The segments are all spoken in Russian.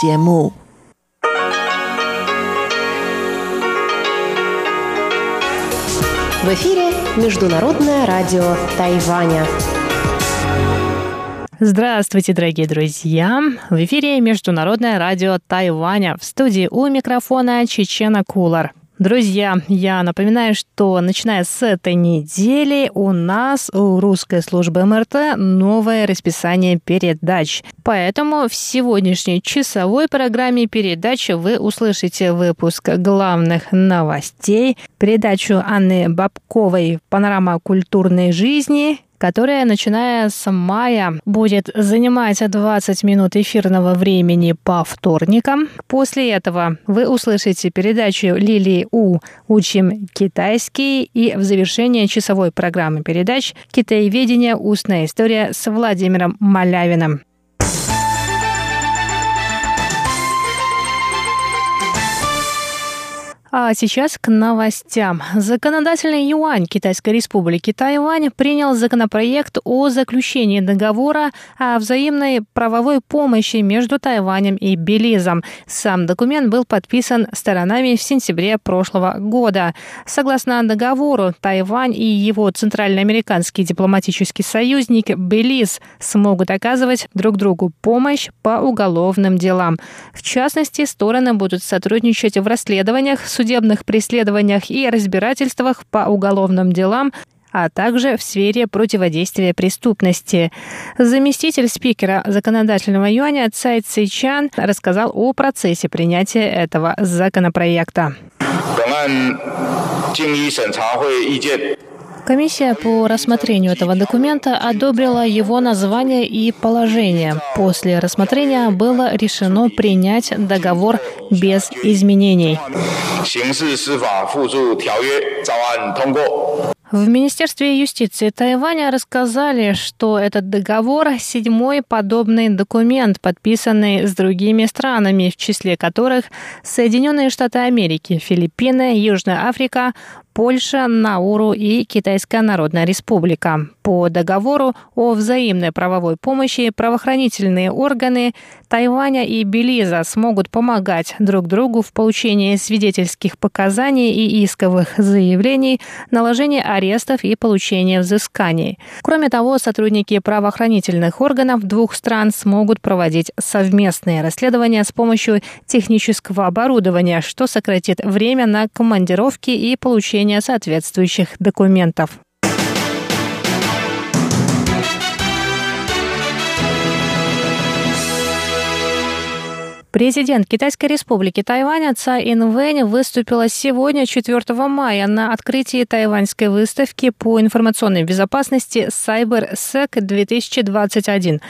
节目。В эфире Международное радио Тайваня. Здравствуйте, дорогие друзья! В эфире Международное радио Тайваня. В студии у микрофона Чечена Кулар. Друзья, я напоминаю, что начиная с этой недели у нас у русской службы МРТ новое расписание передач. Поэтому в сегодняшней часовой программе передачи вы услышите выпуск главных новостей, передачу Анны Бабковой «Панорама культурной жизни», которая, начиная с мая, будет занимать 20 минут эфирного времени по вторникам. После этого вы услышите передачу Лилии У «Учим китайский» и в завершение часовой программы передач «Китаеведение. Устная история» с Владимиром Малявиным. А сейчас к новостям. Законодательный юань Китайской республики Тайвань принял законопроект о заключении договора о взаимной правовой помощи между Тайванем и Белизом. Сам документ был подписан сторонами в сентябре прошлого года. Согласно договору, Тайвань и его центральноамериканский дипломатический союзник Белиз смогут оказывать друг другу помощь по уголовным делам. В частности, стороны будут сотрудничать в расследованиях судебных преследованиях и разбирательствах по уголовным делам, а также в сфере противодействия преступности. Заместитель спикера законодательного юаня Цай Цейчан рассказал о процессе принятия этого законопроекта. Комиссия по рассмотрению этого документа одобрила его название и положение. После рассмотрения было решено принять договор без изменений. В Министерстве юстиции Тайваня рассказали, что этот договор – седьмой подобный документ, подписанный с другими странами, в числе которых Соединенные Штаты Америки, Филиппины, Южная Африка, Польша, Науру и Китайская Народная Республика. По договору о взаимной правовой помощи правоохранительные органы Тайваня и Белиза смогут помогать друг другу в получении свидетельских показаний и исковых заявлений, наложении арестов и получении взысканий. Кроме того, сотрудники правоохранительных органов двух стран смогут проводить совместные расследования с помощью технического оборудования, что сократит время на командировки и получение соответствующих документов. Президент Китайской республики Тайваня Цай Инвэнь выступила сегодня, 4 мая, на открытии тайваньской выставки по информационной безопасности CyberSec 2021.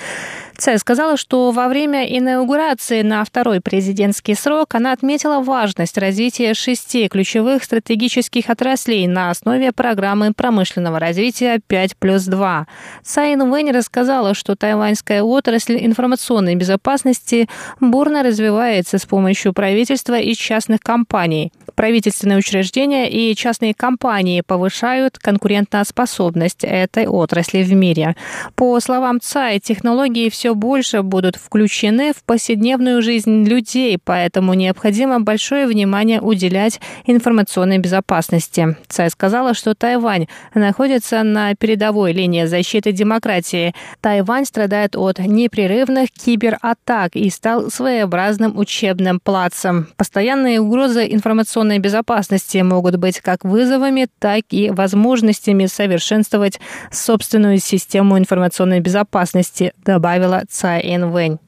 Цай сказала, что во время инаугурации на второй президентский срок она отметила важность развития шести ключевых стратегических отраслей на основе программы промышленного развития 5 плюс 2. Цай Инвэнь рассказала, что тайваньская отрасль информационной безопасности бурно развивается с помощью правительства и частных компаний. Правительственные учреждения и частные компании повышают конкурентоспособность этой отрасли в мире. По словам Цай, технологии все больше будут включены в повседневную жизнь людей, поэтому необходимо большое внимание уделять информационной безопасности. Цай сказала, что Тайвань находится на передовой линии защиты демократии. Тайвань страдает от непрерывных кибератак и стал своеобразным учебным плацем. Постоянные угрозы информационной безопасности могут быть как вызовами, так и возможностями совершенствовать собственную систему информационной безопасности, добавила Цай Инвэнь.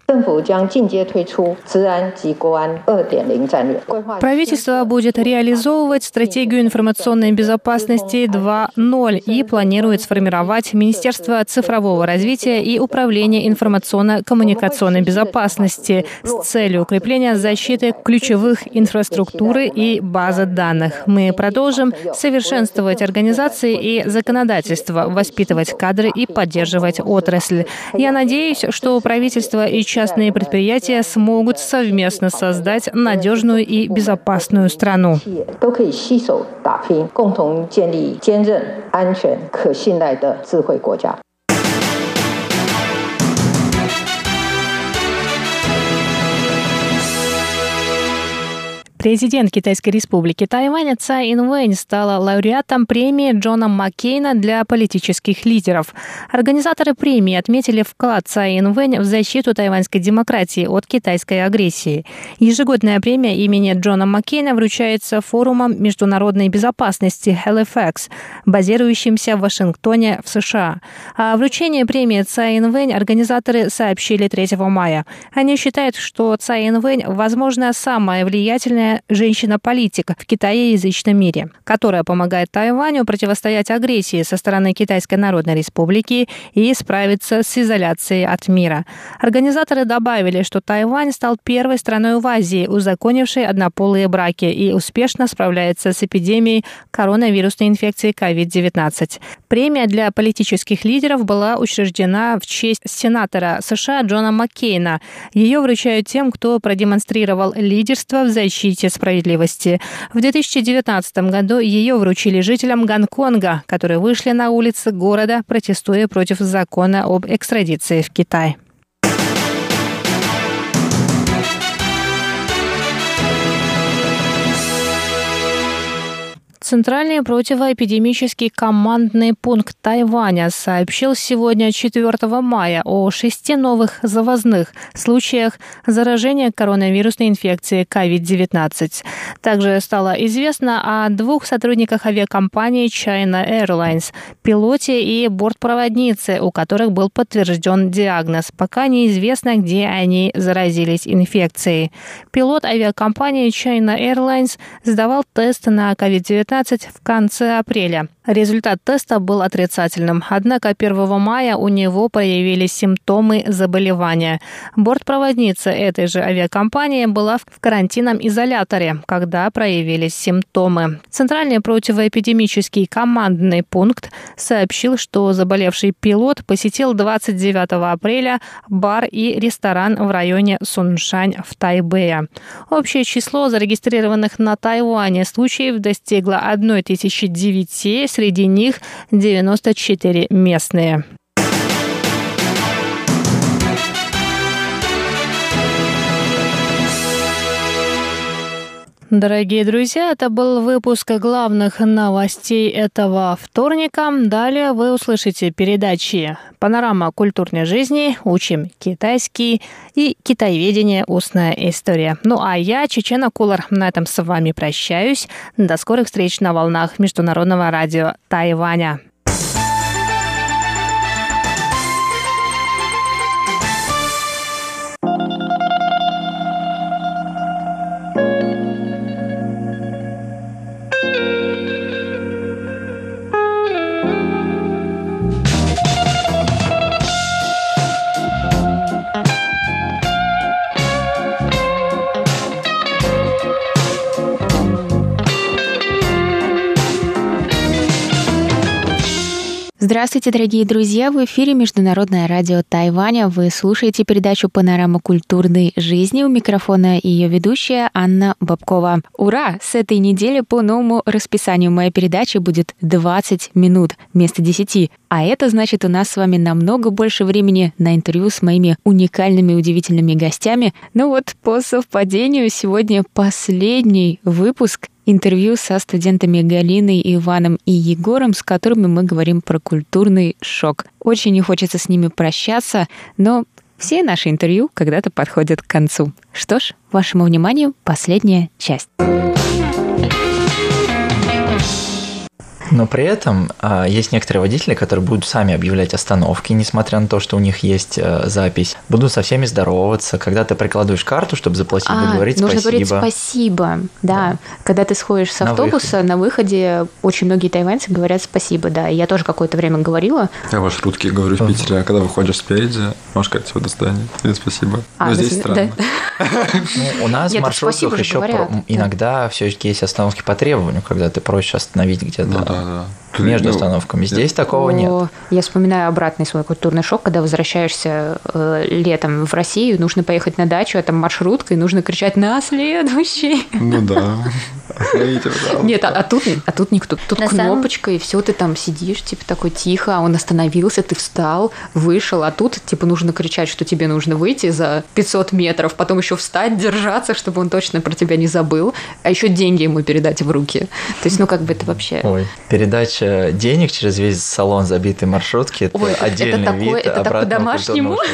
Правительство будет реализовывать стратегию информационной безопасности 2.0 и планирует сформировать Министерство цифрового развития и управления информационно-коммуникационной безопасности с целью укрепления защиты ключевых инфраструктуры и базы данных. Мы продолжим совершенствовать организации и законодательство, воспитывать кадры и поддерживать отрасль. Я надеюсь, что правительство и часть частные предприятия смогут совместно создать надежную и безопасную страну. Президент Китайской республики Тайвань Цай Инвэнь стала лауреатом премии Джона Маккейна для политических лидеров. Организаторы премии отметили вклад Цай Инвэнь в защиту тайваньской демократии от китайской агрессии. Ежегодная премия имени Джона Маккейна вручается форумом международной безопасности Halifax, базирующимся в Вашингтоне в США. О вручении премии Цай Инвэнь организаторы сообщили 3 мая. Они считают, что Цай Инвэнь, возможно, самая влиятельная женщина-политик в китаеязычном мире, которая помогает Тайваню противостоять агрессии со стороны Китайской Народной Республики и справиться с изоляцией от мира. Организаторы добавили, что Тайвань стал первой страной в Азии, узаконившей однополые браки и успешно справляется с эпидемией коронавирусной инфекции COVID-19. Премия для политических лидеров была учреждена в честь сенатора США Джона Маккейна. Ее вручают тем, кто продемонстрировал лидерство в защите защите справедливости. В 2019 году ее вручили жителям Гонконга, которые вышли на улицы города, протестуя против закона об экстрадиции в Китай. Центральный противоэпидемический командный пункт Тайваня сообщил сегодня 4 мая о шести новых завозных случаях заражения коронавирусной инфекцией COVID-19. Также стало известно о двух сотрудниках авиакомпании China Airlines, пилоте и бортпроводнице, у которых был подтвержден диагноз. Пока неизвестно, где они заразились инфекцией. Пилот авиакомпании China Airlines сдавал тест на COVID-19 в конце апреля. Результат теста был отрицательным, однако 1 мая у него появились симптомы заболевания. Бортпроводница этой же авиакомпании была в карантинном изоляторе, когда проявились симптомы. Центральный противоэпидемический командный пункт сообщил, что заболевший пилот посетил 29 апреля бар и ресторан в районе Суншань в Тайбэе. Общее число зарегистрированных на Тайване случаев достигло 1009 среди них 94 местные. Дорогие друзья, это был выпуск главных новостей этого вторника. Далее вы услышите передачи «Панорама культурной жизни», «Учим китайский» и «Китайведение. Устная история». Ну а я, Чечена Кулар, на этом с вами прощаюсь. До скорых встреч на волнах Международного радио Тайваня. Здравствуйте, дорогие друзья! В эфире Международное радио Тайваня. Вы слушаете передачу «Панорама культурной жизни». У микрофона ее ведущая Анна Бабкова. Ура! С этой недели по новому расписанию моя передача будет 20 минут вместо 10. А это значит, у нас с вами намного больше времени на интервью с моими уникальными, удивительными гостями. Ну вот, по совпадению, сегодня последний выпуск интервью со студентами Галиной, Иваном и Егором, с которыми мы говорим про культурный шок. Очень не хочется с ними прощаться, но все наши интервью когда-то подходят к концу. Что ж, вашему вниманию последняя часть. Но при этом а, есть некоторые водители, которые будут сами объявлять остановки, несмотря на то, что у них есть а, запись. Будут со всеми здороваться. Когда ты прикладываешь карту, чтобы заплатить, а, будут говорить нужно спасибо. говорить спасибо, да. да. Когда ты сходишь с автобуса, на выходе. на выходе очень многие тайваньцы говорят спасибо, да. Я тоже какое-то время говорила. Я в маршрутке говорю в Питере, а когда выходишь спереди, можешь сказать «до свидания» или «спасибо». А, Но здесь странно. Ну, у нас в маршрутках еще иногда все-таки есть остановки по требованию, когда ты просишь остановить где-то. Ну да, да. Между ну, остановками. Здесь нет. такого нет. Я вспоминаю обратный свой культурный шок, когда возвращаешься э, летом в Россию, нужно поехать на дачу, а там маршрутка, и нужно кричать «На следующий!» Ну да. Остановите, Нет, а, а тут, а тут никто. Тут на кнопочка, самом... и все, ты там сидишь, типа такой тихо, а он остановился, ты встал, вышел, а тут, типа, нужно кричать, что тебе нужно выйти за 500 метров, потом еще встать, держаться, чтобы он точно про тебя не забыл, а еще деньги ему передать в руки. То есть, ну, как бы это вообще... Ой, передача денег через весь салон забитой маршрутки, это Ой, отдельный это такое, вид это так по-домашнему.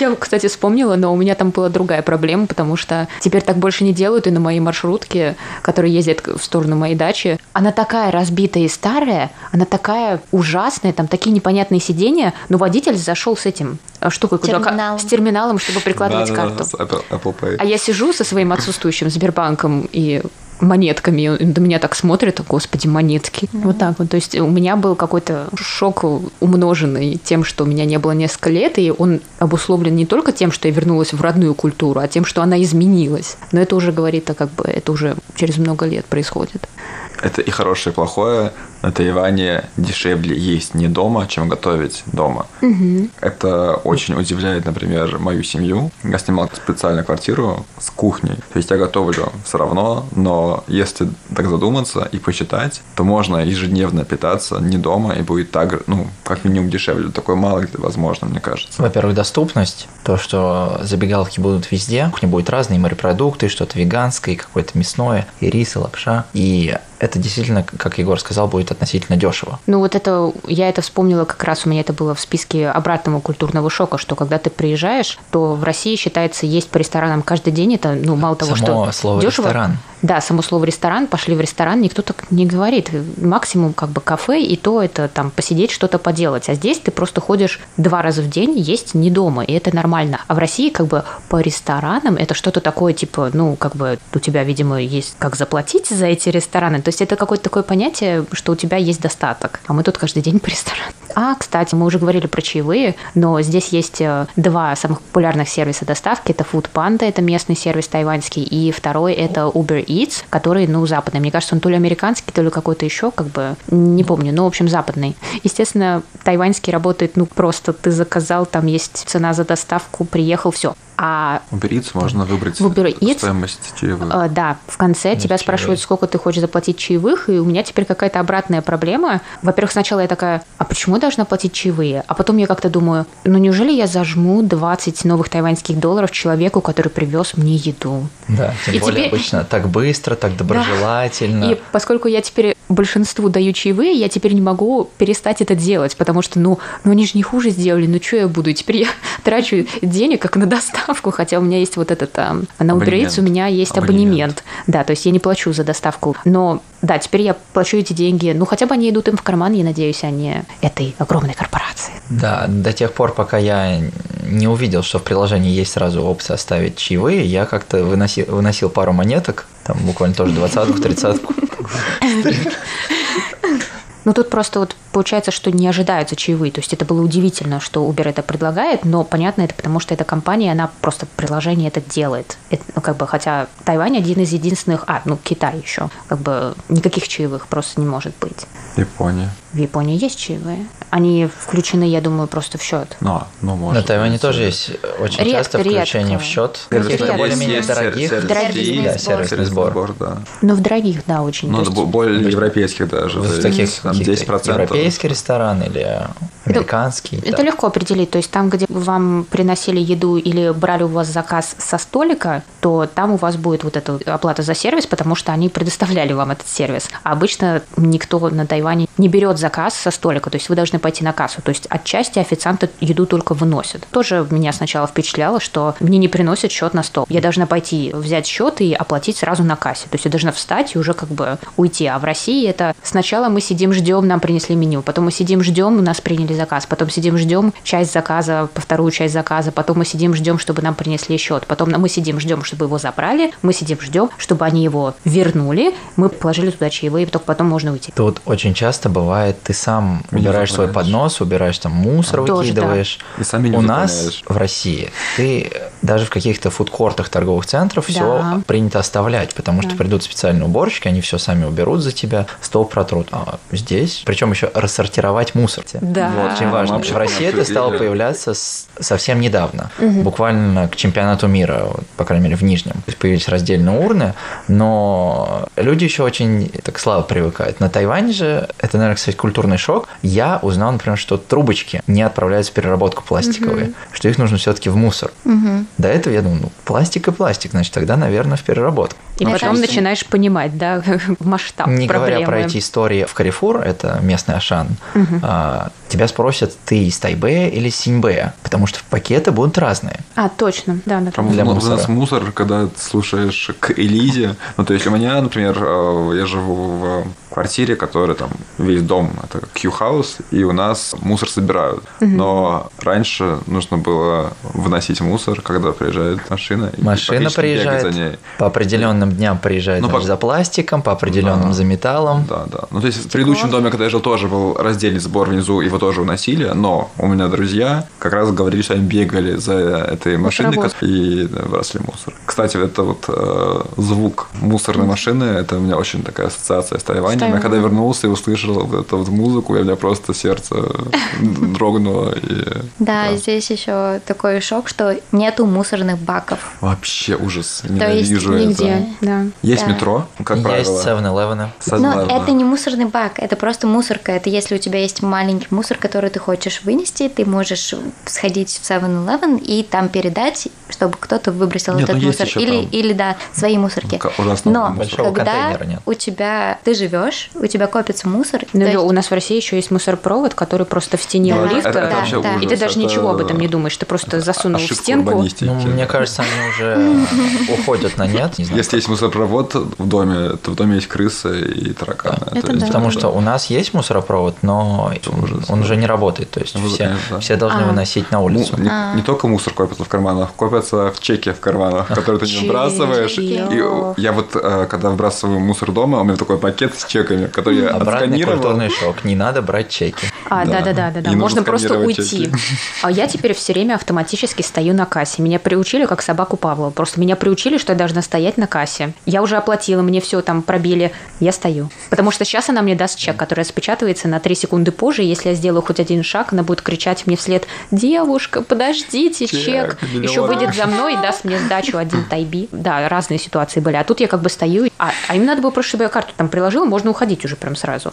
Я, кстати, вспомнила, но у меня там была другая проблема, потому что теперь так больше не делают, и на моей маршрутке, которая ездит в сторону моей дачи, она такая разбитая и старая, она такая ужасная, там такие непонятные сидения, но водитель зашел с этим э, штукой, куда, терминалом. с терминалом, чтобы прикладывать да, карту. Да, Apple, Apple Pay. А я сижу со своим отсутствующим Сбербанком и монетками. Он на меня так смотрит, господи, монетки. Mm-hmm. Вот так вот. То есть у меня был какой-то шок умноженный тем, что у меня не было несколько лет, и он обусловлен не только тем, что я вернулась в родную культуру, а тем, что она изменилась. Но это уже говорит, а как бы это уже через много лет происходит. Это и хорошее, и плохое. На Тайване дешевле есть не дома, чем готовить дома. Угу. Это очень удивляет, например, мою семью. Я снимал специально квартиру с кухней. То есть я готовлю все равно, но если так задуматься и посчитать, то можно ежедневно питаться не дома и будет так, ну, как минимум дешевле. Такое мало где возможно, мне кажется. Во-первых, доступность. То, что забегаловки будут везде. Кухня будет разные морепродукты, что-то веганское, какое-то мясное, и рис, и лапша. И это действительно, как Егор сказал, будет относительно дешево. Ну вот это, я это вспомнила как раз, у меня это было в списке обратного культурного шока, что когда ты приезжаешь, то в России считается есть по ресторанам каждый день, это, ну, мало того, Само что слово дешево, ресторан. Да, само слово ресторан, пошли в ресторан, никто так не говорит. Максимум как бы кафе, и то это там посидеть, что-то поделать. А здесь ты просто ходишь два раза в день, есть не дома, и это нормально. А в России как бы по ресторанам это что-то такое, типа, ну, как бы у тебя, видимо, есть как заплатить за эти рестораны. То есть это какое-то такое понятие, что у тебя есть достаток. А мы тут каждый день по ресторанам. А, кстати, мы уже говорили про чаевые, но здесь есть э, два самых популярных сервиса доставки. Это Food Panda, это местный сервис тайваньский, и второй это Uber Eats, который, ну, западный. Мне кажется, он то ли американский, то ли какой-то еще, как бы, не помню, но, в общем, западный. Естественно, тайваньский работает, ну, просто ты заказал, там есть цена за доставку, приехал, все. А Eats можно выбрать в Uber Eats, стоимость чаевых. Э, да, в конце Есть тебя чаевые. спрашивают, сколько ты хочешь заплатить чаевых, и у меня теперь какая-то обратная проблема. Во-первых, сначала я такая, а почему я должна платить чаевые? А потом я как-то думаю, ну неужели я зажму 20 новых тайваньских долларов человеку, который привез мне еду? Да, тем и более теперь... обычно так быстро, так доброжелательно. Да. И поскольку я теперь большинству даю чаевые, я теперь не могу перестать это делать, потому что, ну, ну они же не хуже сделали, ну что я буду? Теперь я трачу денег как на доставку, хотя у меня есть вот этот, а, на Uber Eats у меня есть абонемент. абонемент. Да, то есть я не плачу за доставку. Но да, теперь я плачу эти деньги, ну хотя бы они идут им в карман, я надеюсь, а не этой огромной корпорации. Да, до тех пор, пока я не увидел, что в приложении есть сразу опция оставить чаевые, я как-то выносил, выносил пару монеток, там буквально тоже двадцатку, тридцатку. Ну, тут просто вот получается, что не ожидаются чаевые. То есть это было удивительно, что Uber это предлагает, но понятно это потому, что эта компания, она просто приложение это делает. Это, ну, как бы, хотя Тайвань один из единственных, а, ну, Китай еще, как бы никаких чаевых просто не может быть. Япония. В Японии есть чаевые. Они включены, я думаю, просто в счет. Ну, ну может. На Тайване тоже есть очень редко, часто включение редко. в счет. Каких-то более-менее дорогих. Дорогих, да, сервисный сбор. сбор да. Но в дорогих, да, очень. Ну, есть... более европейских даже. В таких там 10%. Европейский ресторан или американский. Это, да. это легко определить. То есть там, где вам приносили еду или брали у вас заказ со столика, то там у вас будет вот эта оплата за сервис, потому что они предоставляли вам этот сервис. А обычно никто на Тайване не берет заказ со столика, то есть вы должны пойти на кассу. То есть отчасти официанты еду только выносят. Тоже меня сначала впечатляло, что мне не приносят счет на стол. Я должна пойти взять счет и оплатить сразу на кассе. То есть я должна встать и уже как бы уйти. А в России это сначала мы сидим, ждем, нам принесли меню, потом мы сидим, ждем, у нас приняли заказ, потом сидим, ждем часть заказа, по вторую часть заказа, потом мы сидим, ждем, чтобы нам принесли счет, потом мы сидим, ждем, чтобы его забрали, мы сидим, ждем, чтобы они его вернули, мы положили туда чаевые, и только потом можно уйти. Тут очень часто бывает, ты сам убираешь свой поднос, убираешь там мусор, Тоже, выкидываешь. Да. И сами не У нас в России ты даже в каких-то фудкортах торговых центров Да. все принято оставлять, потому что Да. придут специальные уборщики, они все сами уберут за тебя, стол протрут. А здесь, причем еще рассортировать мусор. Да. Вот. Очень А, важно. вообще В России это стало появляться с- совсем недавно, буквально к чемпионату мира, вот, по крайней мере, в Нижнем. То есть появились раздельные урны, но люди еще очень так слабо привыкают. На Тайване же, это, наверное, кстати, культурный шок. Я узнал, например, что трубочки не отправляются в переработку пластиковые, что их нужно все-таки в мусор. До этого я думал, ну, пластик и пластик, значит, тогда, наверное, в переработку. И Мне потом кажется- начинаешь понимать, да, масштаб Не проблемы. говоря про эти истории в Карифур, это местный Ашан, а, тебя спросят, ты из Тайбэя или из Синьбэя, потому что пакеты будут разные. А, точно, да, да. Там Для у мусора. нас мусор, когда ты слушаешь к Элизе. Ну, то есть у меня, например, э, я живу в квартире, которая там весь дом это Q-хаус, и у нас мусор собирают. Но раньше нужно было выносить мусор, когда приезжает машина. и Машина приезжает, за ней. по определенным дням приезжает Ну, по- за пластиком, по определенным Да. за металлом. Да, да. Ну, то есть в предыдущем доме, когда я жил, тоже был раздельный сбор внизу, его тоже уносили, но у меня друзья как раз говорили, что они бегали за этой машиной и да, бросали мусор. Кстати, это вот э, звук мусорной машины, это у меня очень такая ассоциация с Тайванем. Я когда вернулся и услышал вот эту вот музыку, у меня просто сердце дрогнуло. И... Да, здесь еще такой шок, что нету мусорных баков. Вообще ужас. есть Ненавижу это. Нигде, да. Есть Да. метро, как Есть правило. 7-Eleven. Но 7-Eleven. это не мусорный бак, это просто мусорка. Это если у тебя есть маленький мусор, который ты хочешь вынести, ты можешь сходить в 7-Eleven и там передать, чтобы кто-то выбросил Нет, этот ну есть мусор. Или, там. или, да, свои мусорки. Ужасного Но когда контейнера нет. у тебя ты живешь, у тебя копится мусор, Ну, то есть- у нас в России еще есть мусоропровод, который просто в стене Да, у это- лифта. это вообще и ты ужас. даже Это ничего об этом не думаешь, ты просто засунул в стенку. Ну, мне кажется, они уже уходят на нет. Не знаю, Если есть мусоропровод в доме, то в доме есть крысы и тараканы. Это То есть, да. Потому что у нас есть мусоропровод, но ужас, он да. уже не работает. То есть Ну, все, да. все должны А. выносить на улицу. не, А. не только мусор копится в карманах, копятся в чеке в карманах, которые ты не выбрасываешь. И я вот, э, когда выбрасываю мусор дома, у меня такой пакет с чеками, который я отсканировал. Шок. Не надо брать чеки. А, Да. да, да, да, да, Можно просто уйти. А я теперь все время автоматически стою на кассе. Меня приучили, как собаку Павлова. Просто меня приучили, что я должна стоять на кассе. Я уже оплатила, мне все там пробили. Я стою. Потому что сейчас она мне даст чек, который распечатывается на 3 секунды позже. Если я сделаю хоть один шаг, она будет кричать мне вслед: Девушка, подождите, чек. Еще выйдет за мной и даст мне сдачу один тайби. Да, разные ситуации были. А тут я как бы стою. А, а им надо было просто, чтобы я карту там приложила, можно уходить уже прям сразу.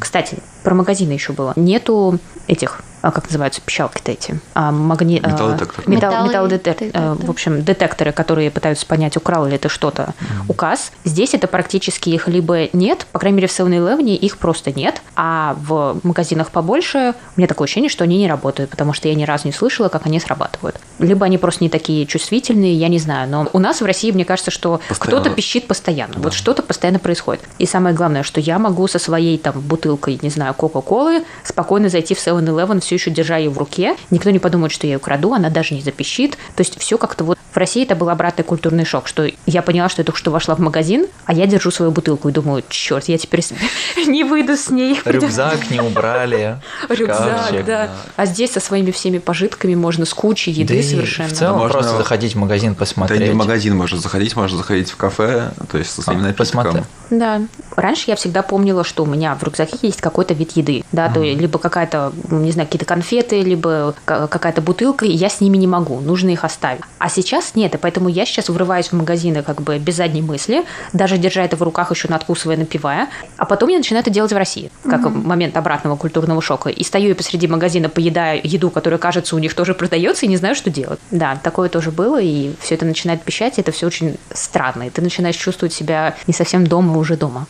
Кстати, про магазины еще было. Нету этих, как называются, пищалки-то эти? А, магни... а, Металлодетектор. металл- Металлы- металлодетек- э, детекторы. В общем, детекторы, которые пытаются понять, украл ли ты что-то, указ. Здесь это практически их либо нет, по крайней мере, в 7-Eleven их просто нет, а в магазинах побольше у меня такое ощущение, что они не работают, потому что я ни разу не слышала, как они срабатывают. Либо они просто не такие чувствительные, я не знаю. Но у нас в России, мне кажется, что Постоянно. кто-то пищит постоянно. Вот что-то постоянно происходит. И самое главное, что я могу со своей там бутылкой, не знаю, Кока-Колы спокойно зайти в 7-Eleven, все еще держа ее в руке. Никто не подумает, что я ее краду, она даже не запищит. То есть все как-то вот в России это был обратный культурный шок, что я поняла, что я только что вошла в магазин, а я держу свою бутылку и думаю, черт, я теперь не выйду с ней. Рюкзак не убрали. Рюкзак, да. А здесь со своими всеми пожитками можно с кучей еды Да совершенно. в целом Можно- просто заходить в магазин Да посмотреть. не в магазин можно заходить, можно заходить в кафе, то есть со своими А, напитком. Да. Раньше я всегда помнила, что у меня в рюкзаке есть какой-то вид еды. Да, то либо какая-то, не знаю, какие-то конфеты, либо ка- какая-то бутылка, и я с ними не могу, нужно их оставить. А сейчас нет, и поэтому я сейчас врываюсь в магазины как бы без задней мысли, даже держа это в руках, еще надкусывая, напивая. А потом я начинаю это делать в России, как момент обратного культурного шока. И стою я посреди магазина, поедаю еду, которая, кажется, у них тоже продается, и не знаю, что делать. Да, такое тоже было, и все это начинает пищать, и это все очень странно. И ты начинаешь чувствовать себя не совсем дома, а уже дома.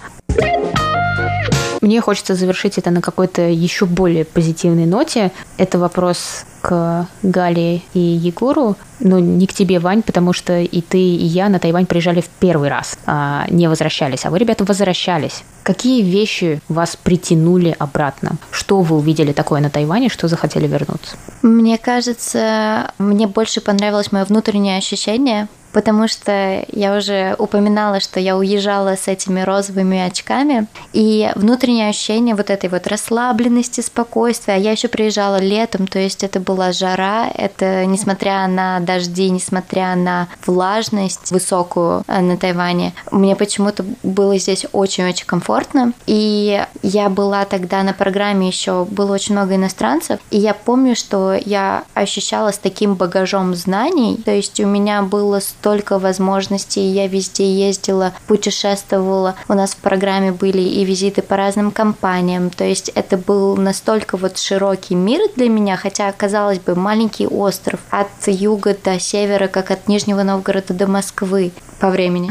Мне хочется завершить это на какой-то еще более позитивной ноте. Это вопрос к Гале и Егору, но не к тебе, Вань, потому что и ты, и я на Тайвань приезжали в первый раз, а не возвращались. А вы, ребята, возвращались. Какие вещи вас притянули обратно? Что вы увидели такое на Тайване, что захотели вернуться? Мне кажется, мне больше понравилось мое внутреннее ощущение, потому что я уже упоминала, что я уезжала с этими розовыми очками, и внутреннее ощущение вот этой вот расслабленности, спокойствия. А я еще приезжала летом, то есть это была жара, это несмотря на дожди, несмотря на влажность высокую э, на Тайване, мне почему-то было здесь очень-очень комфортно. И я была тогда на программе еще, было очень много иностранцев, и я помню, что я ощущала с таким багажом знаний, то есть у меня было столько возможностей, я везде ездила, путешествовала, у нас в программе были и визиты по разным компаниям, то есть это был настолько вот широкий мир для меня, хотя, казалось бы, маленький остров от юга до севера, как от Нижнего Новгорода до Москвы по времени.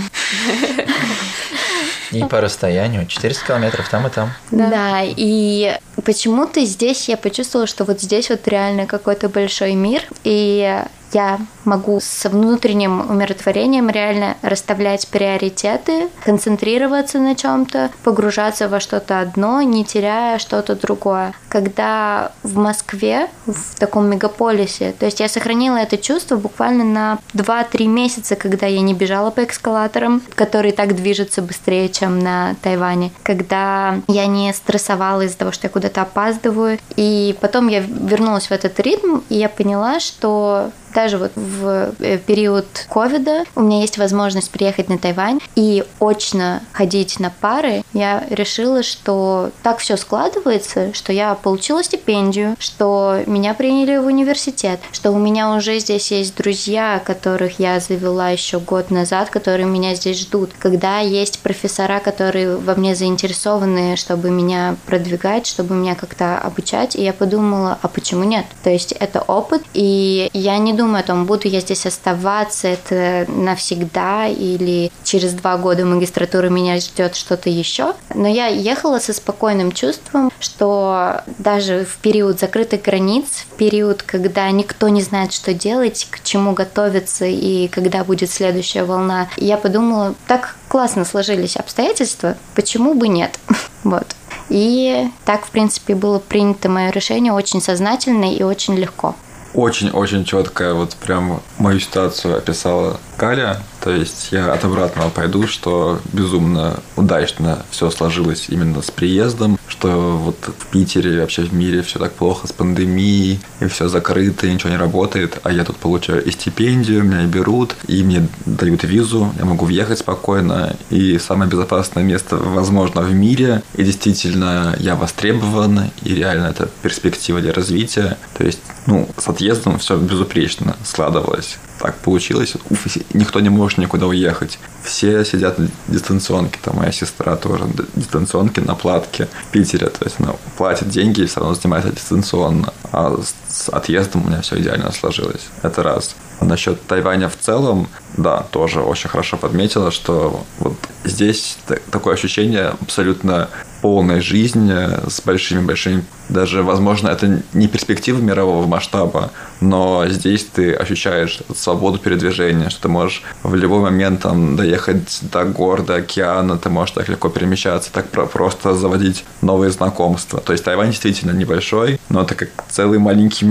И по расстоянию 400 километров там и там. Да. да, и почему-то здесь я почувствовала, что вот здесь вот реально какой-то большой мир, и я могу с внутренним умиротворением реально расставлять приоритеты, концентрироваться на чем-то, погружаться во что-то одно, не теряя что-то другое. Когда в Москве, в таком мегаполисе, то есть я сохранила это чувство буквально на 2-3 месяца, когда я не бежала по эскалаторам, которые так движутся быстрее, чем на Тайване, когда я не стрессовала из-за того, что я куда-то опаздываю. И потом я вернулась в этот ритм, и я поняла, что даже вот в э, период ковида у меня есть возможность приехать на Тайвань и очно ходить на пары. Я решила, что так все складывается, что я получила стипендию, что меня приняли в университет, что у меня уже здесь есть друзья, которых я завела еще год назад, которые меня здесь ждут. Когда есть профессора, которые во мне заинтересованы, чтобы меня продвигать, чтобы меня как-то обучать, и я подумала, а почему нет? То есть это опыт, и я не думаю, думаю о том, буду я здесь оставаться, это навсегда или через два года магистратуры меня ждет что-то еще. Но я ехала со спокойным чувством, что даже в период закрытых границ, в период, когда никто не знает, что делать, к чему готовиться и когда будет следующая волна, я подумала, так классно сложились обстоятельства, почему бы нет? Вот. И так, в принципе, было принято мое решение очень сознательно и очень легко очень-очень четкая вот прям мою ситуацию описала Каля. То есть я от обратного пойду, что безумно удачно все сложилось именно с приездом, что вот в Питере, вообще в мире все так плохо с пандемией, и все закрыто, и ничего не работает, а я тут получаю и стипендию, меня берут, и мне дают визу, я могу въехать спокойно, и самое безопасное место, возможно, в мире, и действительно я востребован, и реально это перспектива для развития. То есть, ну, с отъездом все безупречно складывалось так получилось. Уф, никто не может никуда уехать. Все сидят на дистанционке. Там моя сестра тоже на дистанционке на платке в Питере. То есть она платит деньги и все равно занимается дистанционно. А с отъездом у меня все идеально сложилось. Это раз. Насчет Тайваня в целом, да, тоже очень хорошо подметила, что вот здесь такое ощущение абсолютно полной жизни с большими-большими даже, возможно, это не перспектива мирового масштаба, но здесь ты ощущаешь свободу передвижения, что ты можешь в любой момент там, доехать до города, океана, ты можешь так легко перемещаться, так просто заводить новые знакомства. То есть Тайвань действительно небольшой, но это как целый маленький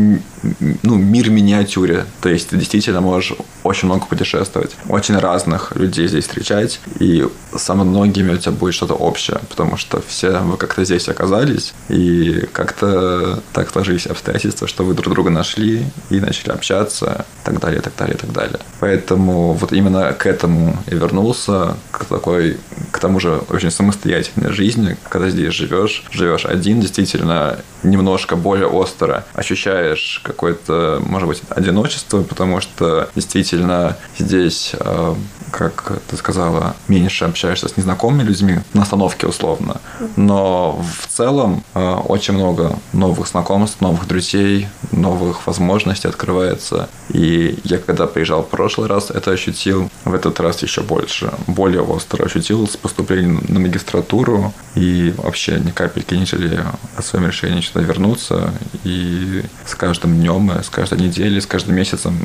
ну, мир миниатюре. То есть ты действительно можешь очень много путешествовать, очень разных людей здесь встречать, и со многими у тебя будет что-то общее, потому что все вы как-то здесь оказались, и как-то так сложились обстоятельства, что вы друг друга нашли и начали общаться, и так далее, и так далее, и так далее. Поэтому вот именно к этому и вернулся, к такой, к тому же очень самостоятельной жизни, когда здесь живешь, живешь один, действительно немножко более остро ощущаешь какое-то, может быть, одиночество, потому что действительно здесь э, как ты сказала, меньше общаешься с незнакомыми людьми на остановке условно. Но в целом э, очень много новых знакомств, новых друзей, новых возможностей открывается. И я когда приезжал в прошлый раз, это ощутил, в этот раз еще больше, более остро ощутил с поступлением на магистратуру и вообще ни капельки не жалею о своем решении сюда вернуться. И с каждым днем, с каждой неделей, с каждым месяцем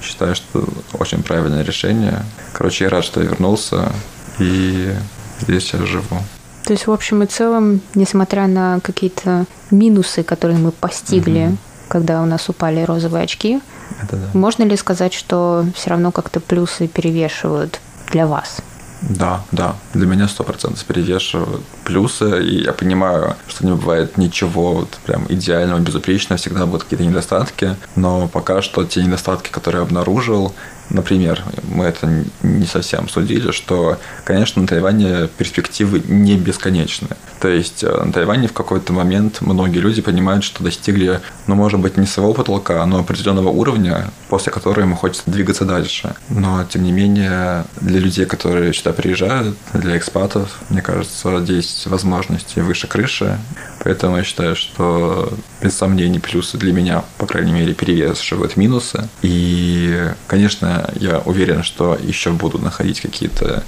считаю, что очень правильное решение. Короче, я рад, что я вернулся и здесь сейчас живу. То есть, в общем и целом, несмотря на какие-то минусы, которые мы постигли, угу. Когда у нас упали розовые очки. Это да. Можно ли сказать, что все равно как-то плюсы перевешивают для вас? Да, да. Для меня сто процентов перевешивают плюсы, и я понимаю, что не бывает ничего вот прям идеального, безупречного, всегда будут какие-то недостатки, но пока что те недостатки, которые я обнаружил, Например, мы это не совсем судили, что, конечно, на Тайване перспективы не бесконечны. То есть э, на Тайване в какой-то момент многие люди понимают, что достигли, ну, может быть, не своего потолка, но определенного уровня, после которого им хочется двигаться дальше. Но, тем не менее, для людей, которые сюда приезжают, для экспатов, мне кажется, здесь возможности выше крыши. Поэтому я считаю, что без сомнений плюсы для меня, по крайней мере, перевешивают минусы. И, конечно, я уверен, что еще буду находить какие-то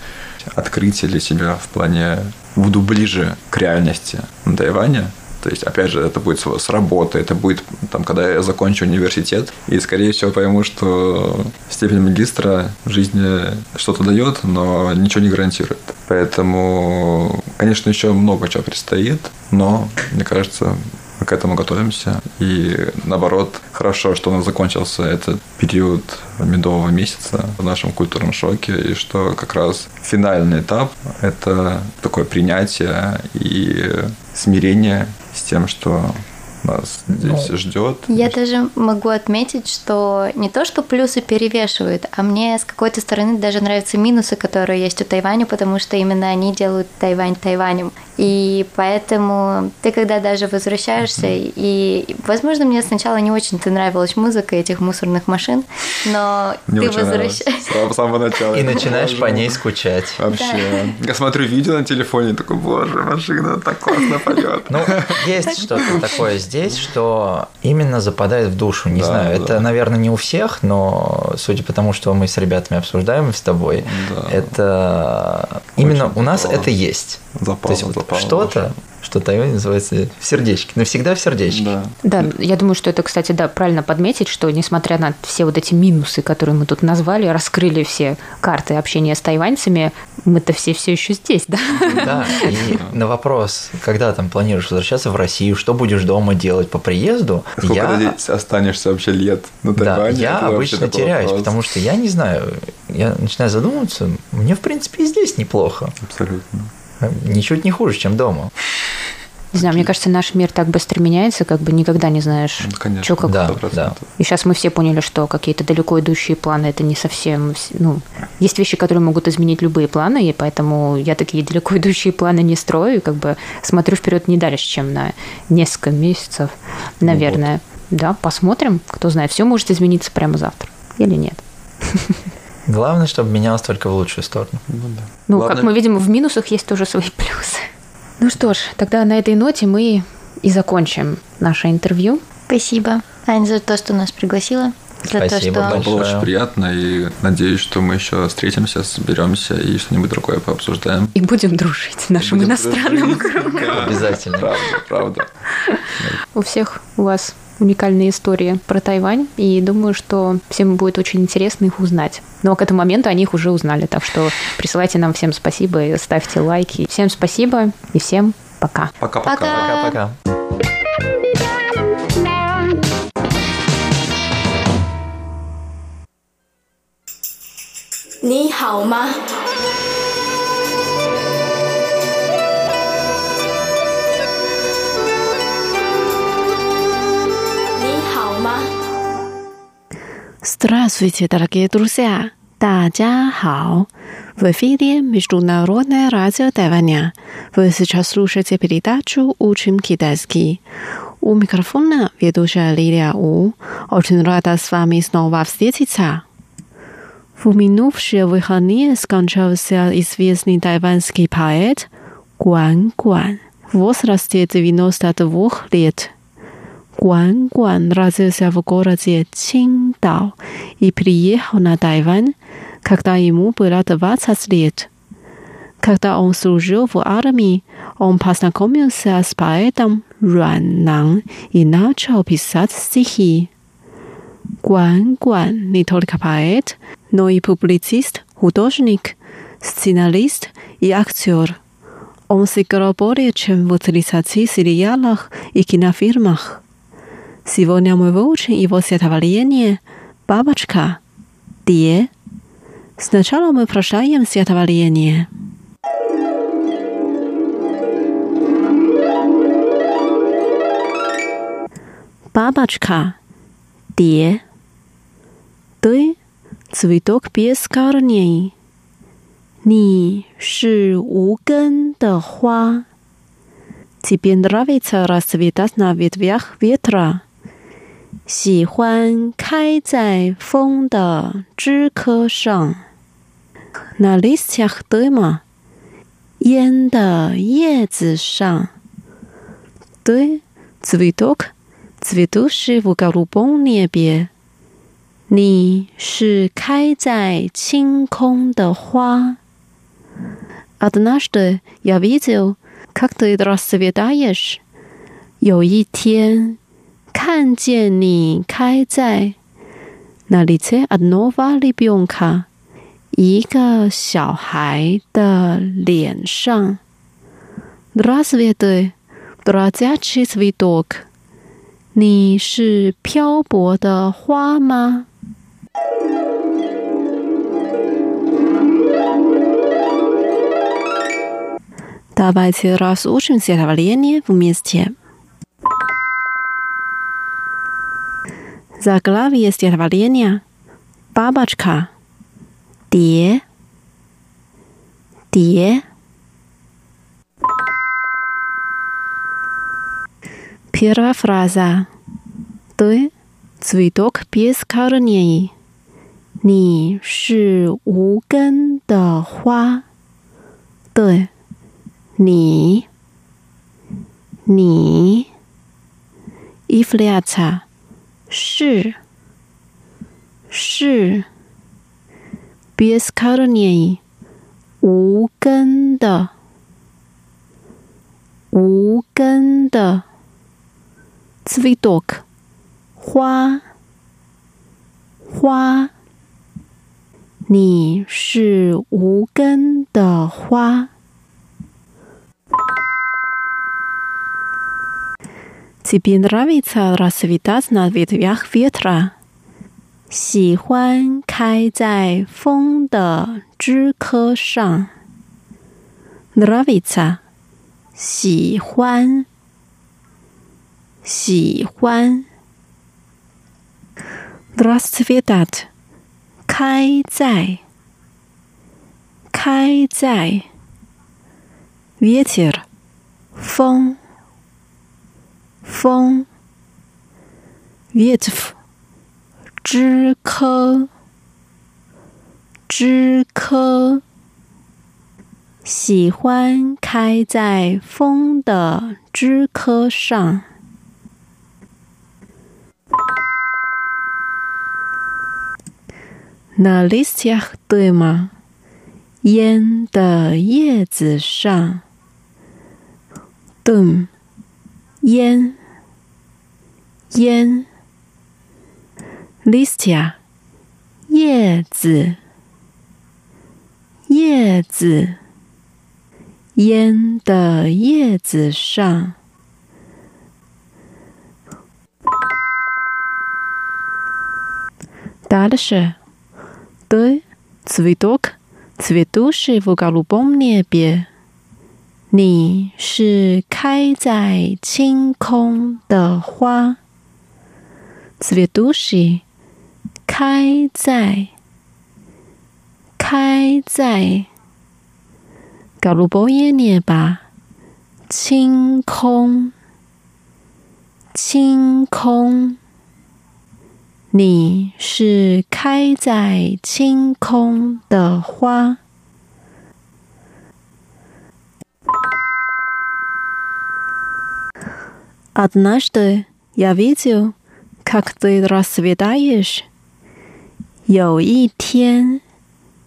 открытия для себя в плане буду ближе к реальности на Тайване, то есть, опять же, это будет с работы, это будет, там, когда я закончу университет, и, скорее всего, пойму, что степень магистра жизни что-то дает, но ничего не гарантирует. Поэтому, конечно, еще много чего предстоит, но, мне кажется, мы к этому готовимся. И наоборот, хорошо, что у нас закончился этот период медового месяца в нашем культурном шоке, и что как раз финальный этап – это такое принятие и смирение тем, что нас здесь ну, ждет. Я даже могу отметить, что не то, что плюсы перевешивают, а мне с какой-то стороны даже нравятся минусы, которые есть у Тайваня, потому что именно они делают Тайвань Тайванем. И поэтому ты когда даже возвращаешься, и, возможно, мне сначала не очень-то нравилась музыка этих мусорных машин, но мне ты возвращаешься. С самого начала. И начинаешь по ней скучать. Вообще. Я смотрю видео на телефоне, такой, боже, машина так классно поет. Ну, есть что-то такое здесь, что именно западает в душу. Не знаю, это, наверное, не у всех, но судя по тому, что мы с ребятами обсуждаем с тобой, это именно у нас это есть. Запал, То есть вот что-то, что Тайвань называется сердечки. Навсегда в сердечке. Да. да, я думаю, что это, кстати, да, правильно подметить, что несмотря на все вот эти минусы, которые мы тут назвали, раскрыли все карты общения с тайваньцами, мы-то все все еще здесь, да? Да, и на вопрос, когда там планируешь возвращаться в Россию, что будешь дома делать по приезду, Сколько я... останешься вообще лет на Тайване? Да, я обычно теряюсь, вопрос. потому что я не знаю, я начинаю задумываться, мне, в принципе, и здесь неплохо. Абсолютно ничуть не хуже, чем дома. Не знаю, мне кажется, наш мир так быстро меняется, как бы никогда не знаешь, ну, Конечно, что как. Да, да. И сейчас мы все поняли, что какие-то далеко идущие планы это не совсем. Ну, есть вещи, которые могут изменить любые планы, и поэтому я такие далеко идущие планы не строю, и как бы смотрю вперед не дальше, чем на несколько месяцев, наверное. Ну, вот. Да, посмотрим, кто знает, все может измениться прямо завтра или нет. Главное, чтобы менялось только в лучшую сторону. Ну, да. ну Главное... как мы видим, в минусах есть тоже свои плюсы. Ну что ж, тогда на этой ноте мы и закончим наше интервью. Спасибо, Аня, за то, что нас пригласила. Спасибо то, что... большое. Было очень приятно, и надеюсь, что мы еще встретимся, соберемся и что-нибудь другое пообсуждаем. И будем дружить в нашем будем иностранном кругу. Обязательно. Правда, правда. У всех у вас уникальные истории про Тайвань, и думаю, что всем будет очень интересно их узнать. Но к этому моменту они их уже узнали, так что присылайте нам всем спасибо и ставьте лайки. Всем спасибо и всем пока. Пока-пока. Пока-пока. 你好吗？Здравствуйте, дорогие друзья! 大家好! В эфире Международное радио Тайваня. Вы сейчас слушаете передачу «Учим китайский». У микрофона ведущая Лилия У. Очень рада с вами снова встретиться. В минувшие выходные скончался известный тайванский поэт Гуан Гуан в возрасте 92 лет. Гуан Гуан родился в городе Чиндао и приехал на Тайвань, когда ему было 20 лет. Когда он служил в армии, он познакомился с поэтом Руан Нан и начал писать стихи. Гуан Гуан не только поэт, но и публицист, художник, сценарист и актер. Он сыграл более чем в 30 сериалах и кинофильмах. Сегодня мы выучим его стихотворение «Бабочка», «Де». Сначала мы прощаем стихотворение. Бабочка, «Де». Ты – цветок без корней. 你是无根的花，тебе нравится расцветать на ветвях ветра，喜欢开在风的枝柯上。На листьях дыма，烟的叶子上。对，цветок цветущий в голубом небе，你是开在青空的花。Однажды я видел, как ты расцветаешь. 有一天，看见你开在那里在 одного ребенка 一个小孩的脸上。Разве ты бродячий цветок？ 你是漂泊的花吗？Давайте разучим стихотворение вместе. Заглавие стихотворения «Бабочка», «Де», «Де». Первая фраза. Ты цветок без корней. 你是无根的花。对。你，你，ifliata 是是，bieskarnie 无根的无根的 ，zvidok 花花，你是无根的花。Тебе нравится расцветать на ветвях ветра？喜欢开在风的枝柯上。Нравится，喜欢， 喜欢。Rastvedat，开在，开在。Vetir，风，风。Vetv，枝科，枝科。喜欢开在风的枝科上。那 listia 对吗？烟的叶子上，对，烟。烟。listia 叶子。叶子。烟的叶子上，答的是。ты цветок, цветущий в голубом небе。你是开在青空的花。цветущий，开在，开在，голубое небо，青空，青空， 你是开在青空的花。Однажды я видел как ты расцветаешь？有一天，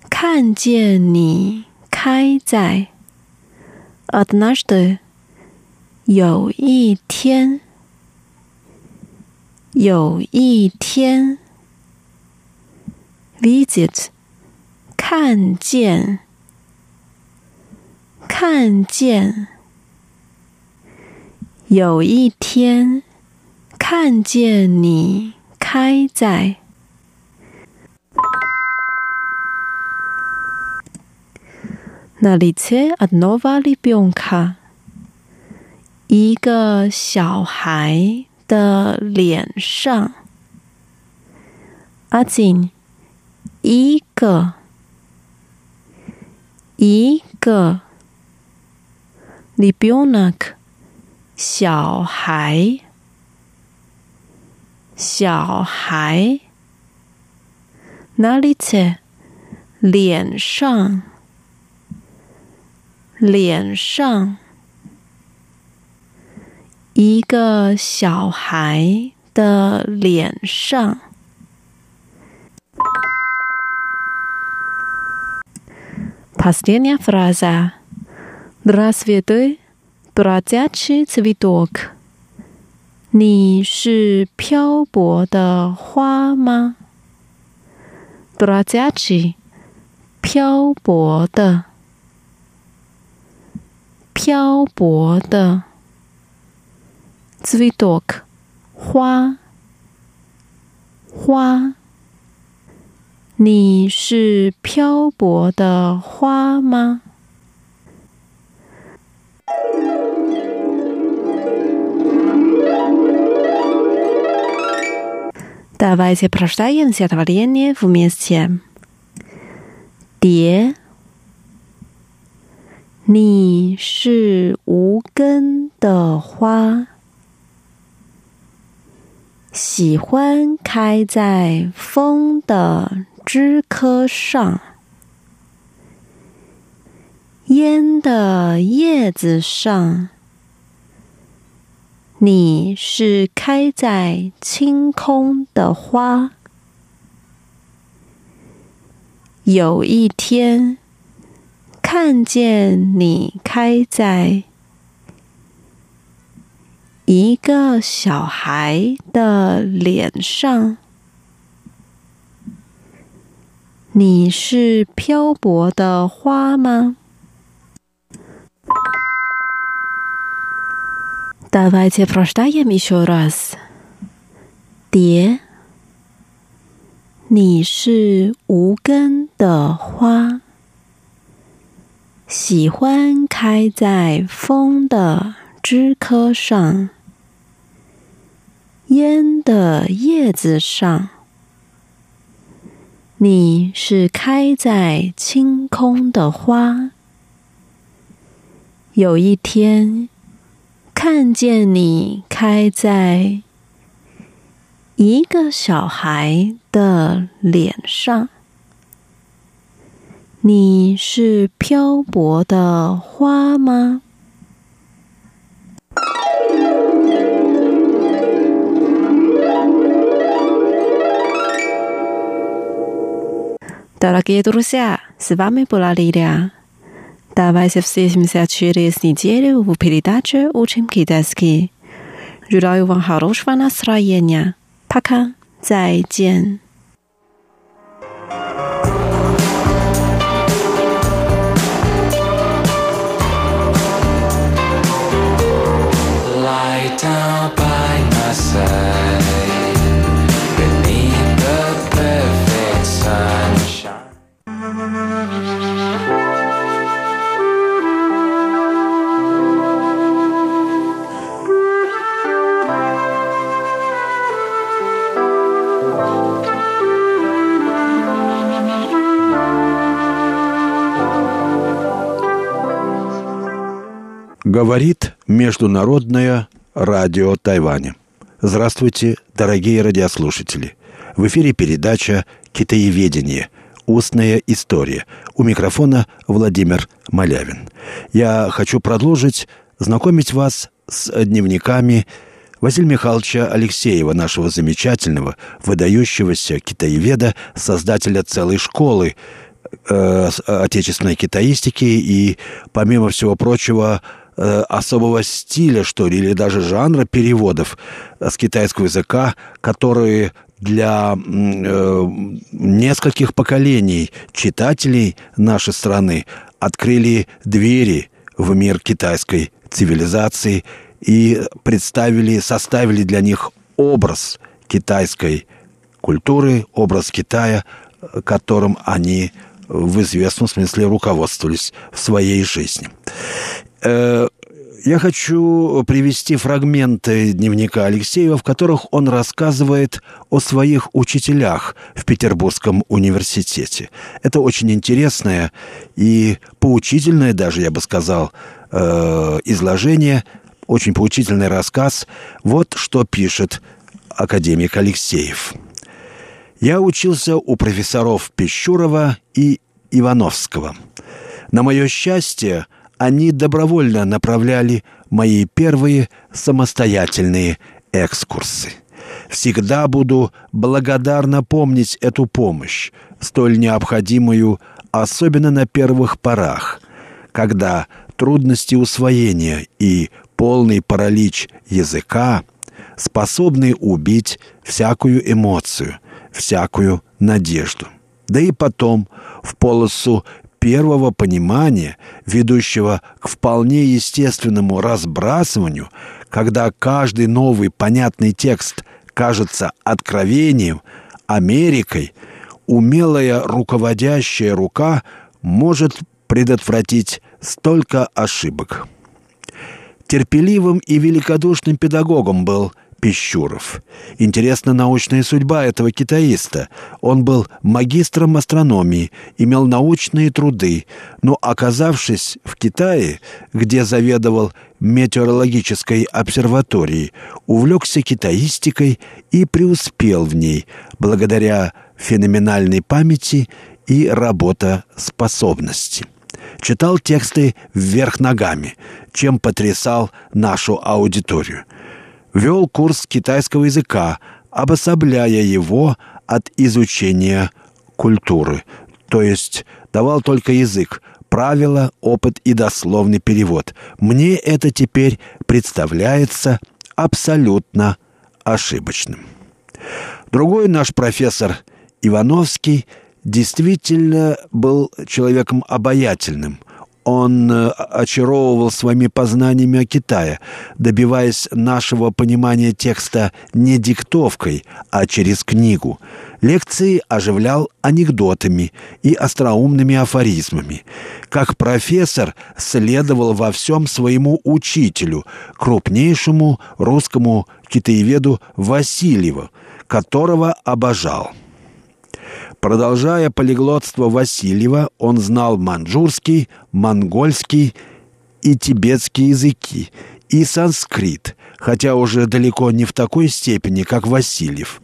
看见你开在。Однажды，有一天， 有一天，visit 看见，看见，有一天看见你开在。那里切阿诺瓦利比翁卡，一个小孩的脸上。阿锦，一个，一个，libionak，小孩，小孩，nalice，脸上。脸上。一个小孩的脸上。Последняя фраза. Доброе утро, дурацкий цветок。你是漂泊的花吗？Дурацкий. 漂泊的。漂泊的。z v i d o k 花花，你是漂泊的花吗？Давайте прочитаем стихотворение вместе. 蝶。你是无根的花， 喜欢开在风的枝柯上，烟的叶子上。你是开在清空的花，有一天。看见你开在一个小孩的脸上，你是漂泊的花吗？Давайте прочитаем еще раз. 蝶，你是无根的花。喜欢开在风的枝柯上， 烟的叶子上。你是开在清空的花。有一天，看见你开在一个小孩的脸上。你是漂泊的花吗？Дорогие друзья, с вами была Лилия. Давайте встретимся через неделю в передаче «Учим китайский». Желаю вам хорошего настроения. Пока. 再见。Говорит Международное радио Тайваня. Здравствуйте, дорогие радиослушатели. В эфире передача «Китаеведение. Устная история». У микрофона Владимир Малявин. Я хочу продолжить знакомить вас с дневниками Василия Михайловича Алексеева, нашего замечательного, выдающегося китаеведа, создателя целой школы э, отечественной китаистики и, помимо всего прочего, Э, особого стиля, что ли, или даже жанра переводов с китайского языка, которые для э, нескольких поколений читателей нашей страны открыли двери в мир китайской цивилизации и представили, составили для них образ китайской культуры, образ Китая, которым они в известном смысле руководствовались в своей жизни. Э, я хочу привести фрагменты дневника Алексеева, в которых он рассказывает о своих учителях в Петербургском университете. Это очень интересное и поучительное даже, я бы сказал, э, изложение, очень поучительный рассказ. Вот что пишет академик Алексеев. Я учился у профессоров Пещурова и Ивановского. На мое счастье, они добровольно направляли мои первые самостоятельные экскурсы. Всегда буду благодарно помнить эту помощь, столь необходимую, особенно на первых порах, когда трудности усвоения и полный паралич языка способны убить всякую эмоцию, всякую надежду. Да и потом в полосу первого понимания, ведущего к вполне естественному разбрасыванию, когда каждый новый понятный текст кажется откровением, Америкой, умелая руководящая рука может предотвратить столько ошибок. Терпеливым и великодушным педагогом был Пищуров. Интересна научная судьба этого китаиста. Он был магистром астрономии, имел научные труды, но, оказавшись в Китае, где заведовал метеорологической обсерваторией, увлекся китаистикой и преуспел в ней благодаря феноменальной памяти и работоспособности. Читал тексты вверх ногами, чем потрясал нашу аудиторию – вел курс китайского языка, обособляя его от изучения культуры, то есть давал только язык, правила, опыт и дословный перевод. Мне это теперь представляется абсолютно ошибочным. Другой наш профессор Ивановский действительно был человеком обаятельным – он э, очаровывал своими познаниями о Китае, добиваясь нашего понимания текста не диктовкой, а через книгу. Лекции оживлял анекдотами и остроумными афоризмами. Как профессор следовал во всем своему учителю, крупнейшему русскому китаеведу Васильеву, которого обожал. Продолжая полиглотство Васильева, он знал маньчжурский, монгольский и тибетский языки, и санскрит, хотя уже далеко не в такой степени, как Васильев.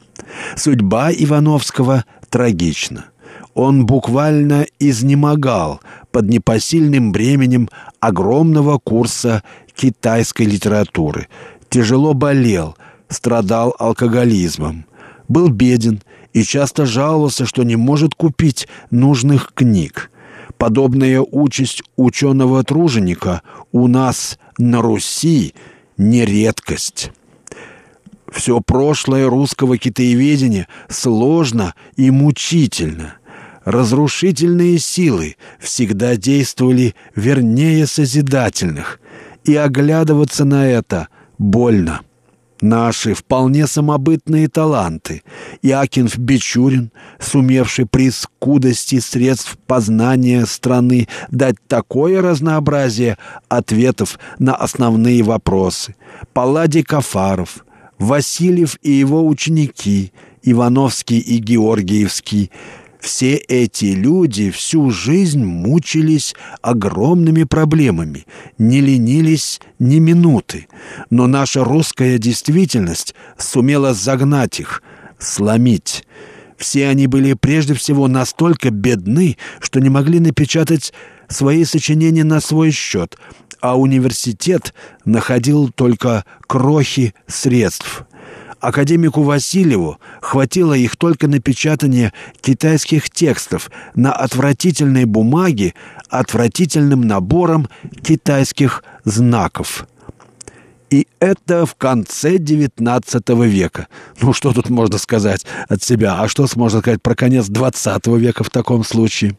Судьба Ивановского трагична. Он буквально изнемогал под непосильным бременем огромного курса китайской литературы, тяжело болел, страдал алкоголизмом, был беден и часто жаловался, что не может купить нужных книг. Подобная участь ученого-труженика у нас на Руси не редкость. Все прошлое русского китаеведения сложно и мучительно. Разрушительные силы всегда действовали вернее созидательных, и оглядываться на это больно наши вполне самобытные таланты. Иакинф Бичурин, сумевший при скудости средств познания страны дать такое разнообразие ответов на основные вопросы. Палладий Кафаров, Васильев и его ученики, Ивановский и Георгиевский – все эти люди всю жизнь мучились огромными проблемами, не ленились ни минуты. Но наша русская действительность сумела загнать их, сломить. Все они были прежде всего настолько бедны, что не могли напечатать свои сочинения на свой счет, а университет находил только крохи средств – Академику Васильеву хватило их только на печатание китайских текстов на отвратительной бумаге отвратительным набором китайских знаков. И это в конце XIX века. Ну, что тут можно сказать от себя? А что можно сказать про конец XX века в таком случае?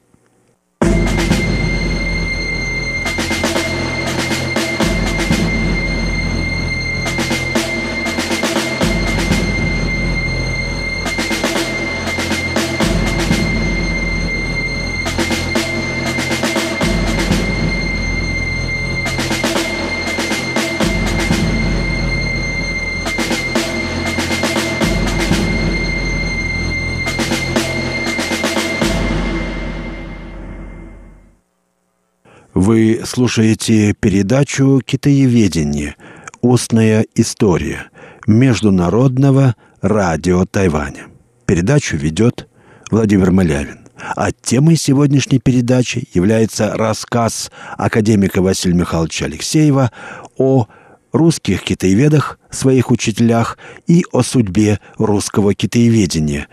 Вы слушаете передачу «Китаеведение. Устная история» Международного радио Тайваня. Передачу ведет Владимир Малявин. А темой сегодняшней передачи является рассказ академика Василия Михайловича Алексеева о русских китаеведах, своих учителях и о судьбе русского китаеведения.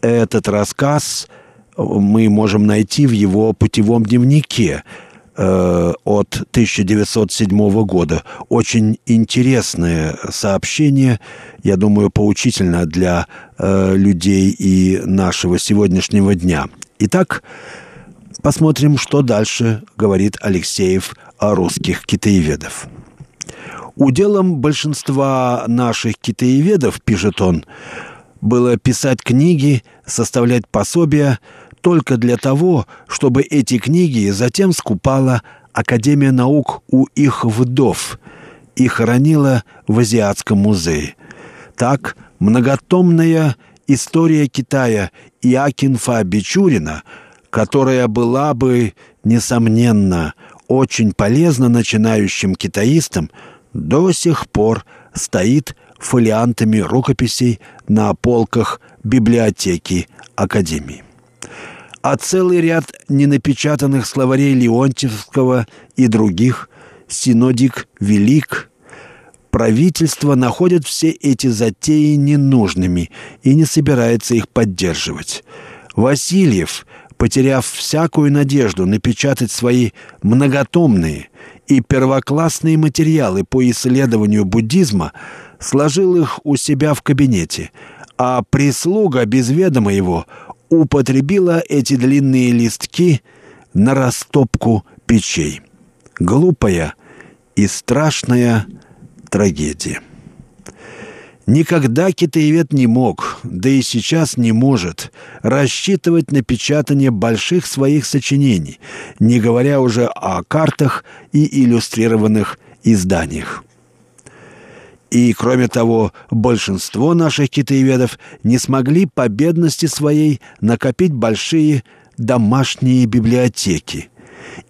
Этот рассказ мы можем найти в его путевом дневнике э, от 1907 года. Очень интересное сообщение, я думаю, поучительно для э, людей и нашего сегодняшнего дня. Итак, посмотрим, что дальше говорит Алексеев о русских китаеведов. Уделом большинства наших китаеведов, пишет он, было писать книги, составлять пособия только для того, чтобы эти книги затем скупала Академия наук у их вдов и хоронила в Азиатском музее. Так многотомная история Китая Иакинфа Бичурина, которая была бы, несомненно, очень полезна начинающим китаистам, до сих пор стоит фолиантами рукописей на полках библиотеки Академии. А целый ряд ненапечатанных словарей Леонтьевского и других, синодик велик, правительство находит все эти затеи ненужными и не собирается их поддерживать. Васильев, потеряв всякую надежду напечатать свои многотомные и первоклассные материалы по исследованию буддизма, сложил их у себя в кабинете, а прислуга без ведома его употребила эти длинные листки на растопку печей. Глупая и страшная трагедия. Никогда китаевед не мог, да и сейчас не может, рассчитывать на печатание больших своих сочинений, не говоря уже о картах и иллюстрированных изданиях. И, кроме того, большинство наших китаеведов не смогли по бедности своей накопить большие домашние библиотеки.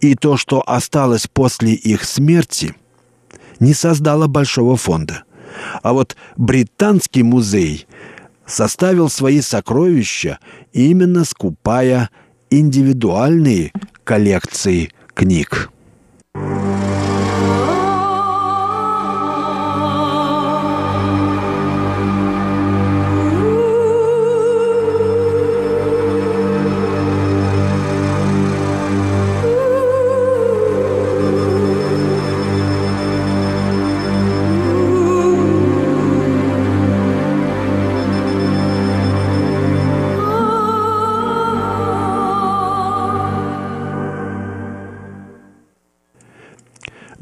И то, что осталось после их смерти, не создало большого фонда. А вот британский музей составил свои сокровища, именно скупая индивидуальные коллекции книг.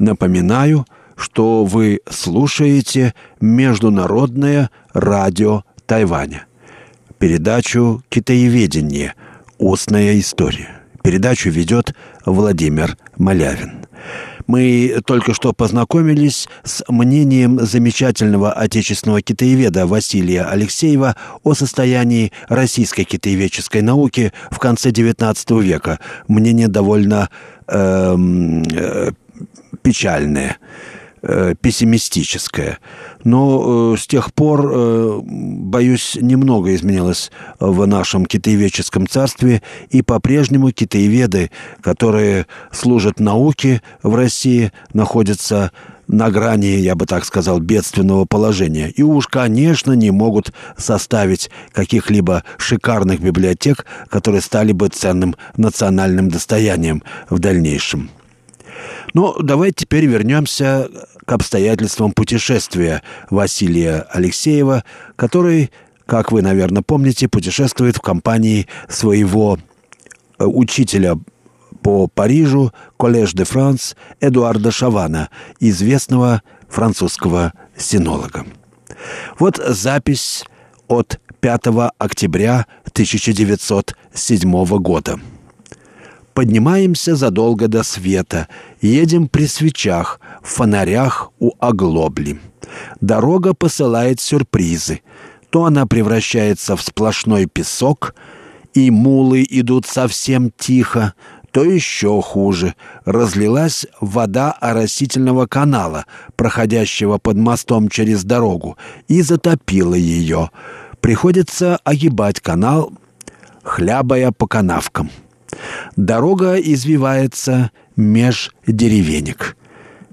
Напоминаю, что вы слушаете Международное радио Тайваня. Передачу «Китаеведение. Устная история». Передачу ведет Владимир Малявин. Мы только что познакомились с мнением замечательного отечественного китаеведа Василия Алексеева о состоянии российской китаеведческой науки в конце XIX века. Мнение довольно эм, э, печальное, э, пессимистическое. Но э, с тех пор, э, боюсь, немного изменилось в нашем китаеведческом царстве, и по-прежнему китаеведы, которые служат науке в России, находятся на грани, я бы так сказал, бедственного положения. И уж, конечно, не могут составить каких-либо шикарных библиотек, которые стали бы ценным национальным достоянием в дальнейшем. Но ну, давайте теперь вернемся к обстоятельствам путешествия Василия Алексеева, который, как вы, наверное, помните, путешествует в компании своего э, учителя по Парижу, Коллеж де Франс, Эдуарда Шавана, известного французского синолога. Вот запись от 5 октября 1907 года. Поднимаемся задолго до света, едем при свечах, в фонарях у оглобли. Дорога посылает сюрпризы. То она превращается в сплошной песок, и мулы идут совсем тихо, то еще хуже. Разлилась вода оросительного канала, проходящего под мостом через дорогу, и затопила ее. Приходится огибать канал, хлябая по канавкам. Дорога извивается меж деревенек.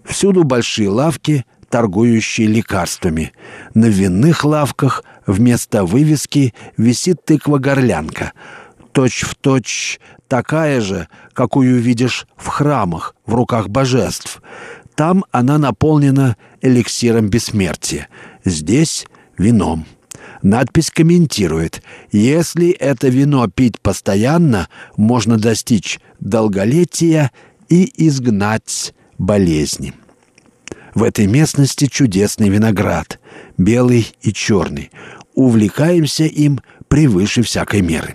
Всюду большие лавки, торгующие лекарствами. На винных лавках вместо вывески висит тыква-горлянка. Точь в точь такая же, какую видишь в храмах, в руках божеств. Там она наполнена эликсиром бессмертия. Здесь — вином. Надпись комментирует, если это вино пить постоянно, можно достичь долголетия и изгнать болезни. В этой местности чудесный виноград, белый и черный. Увлекаемся им превыше всякой меры.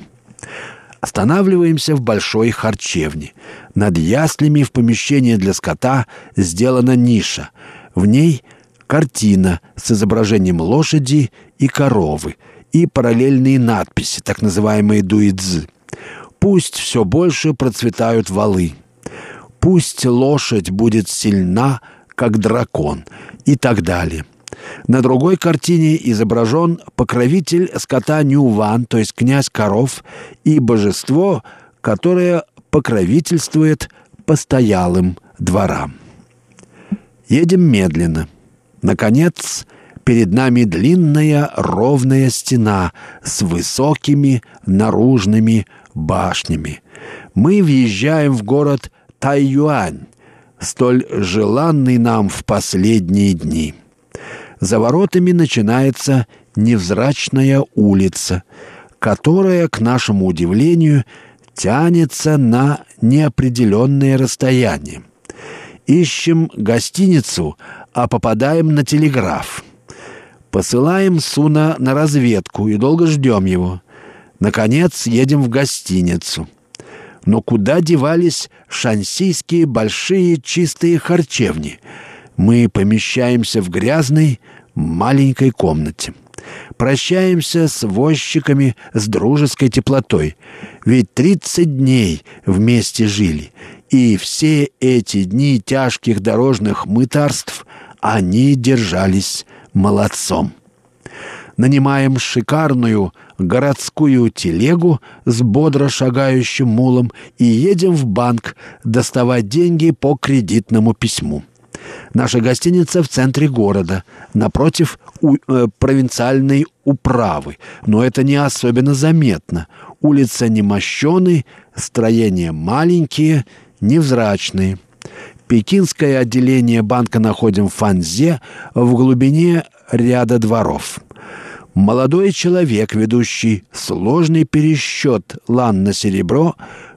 Останавливаемся в большой харчевне. Над яслями в помещении для скота сделана ниша. В ней картина с изображением лошади и коровы и параллельные надписи, так называемые дуидзы. Пусть все больше процветают валы. Пусть лошадь будет сильна, как дракон и так далее. На другой картине изображен покровитель скота Нюван, то есть князь коров, и божество, которое покровительствует постоялым дворам. Едем медленно. Наконец, перед нами длинная ровная стена с высокими наружными башнями. Мы въезжаем в город Тайюань, столь желанный нам в последние дни. За воротами начинается невзрачная улица, которая, к нашему удивлению, тянется на неопределенное расстояние. Ищем гостиницу, а попадаем на телеграф. Посылаем Суна на разведку и долго ждем его. Наконец едем в гостиницу. Но куда девались шансийские большие чистые харчевни — мы помещаемся в грязной маленькой комнате. Прощаемся с возчиками с дружеской теплотой. Ведь 30 дней вместе жили. И все эти дни тяжких дорожных мытарств они держались молодцом. Нанимаем шикарную городскую телегу с бодро шагающим мулом и едем в банк доставать деньги по кредитному письму. Наша гостиница в центре города, напротив у, э, провинциальной управы. Но это не особенно заметно. Улица не мощены, строения маленькие, невзрачные. Пекинское отделение банка находим в Фанзе, в глубине ряда дворов. Молодой человек, ведущий сложный пересчет лан на серебро,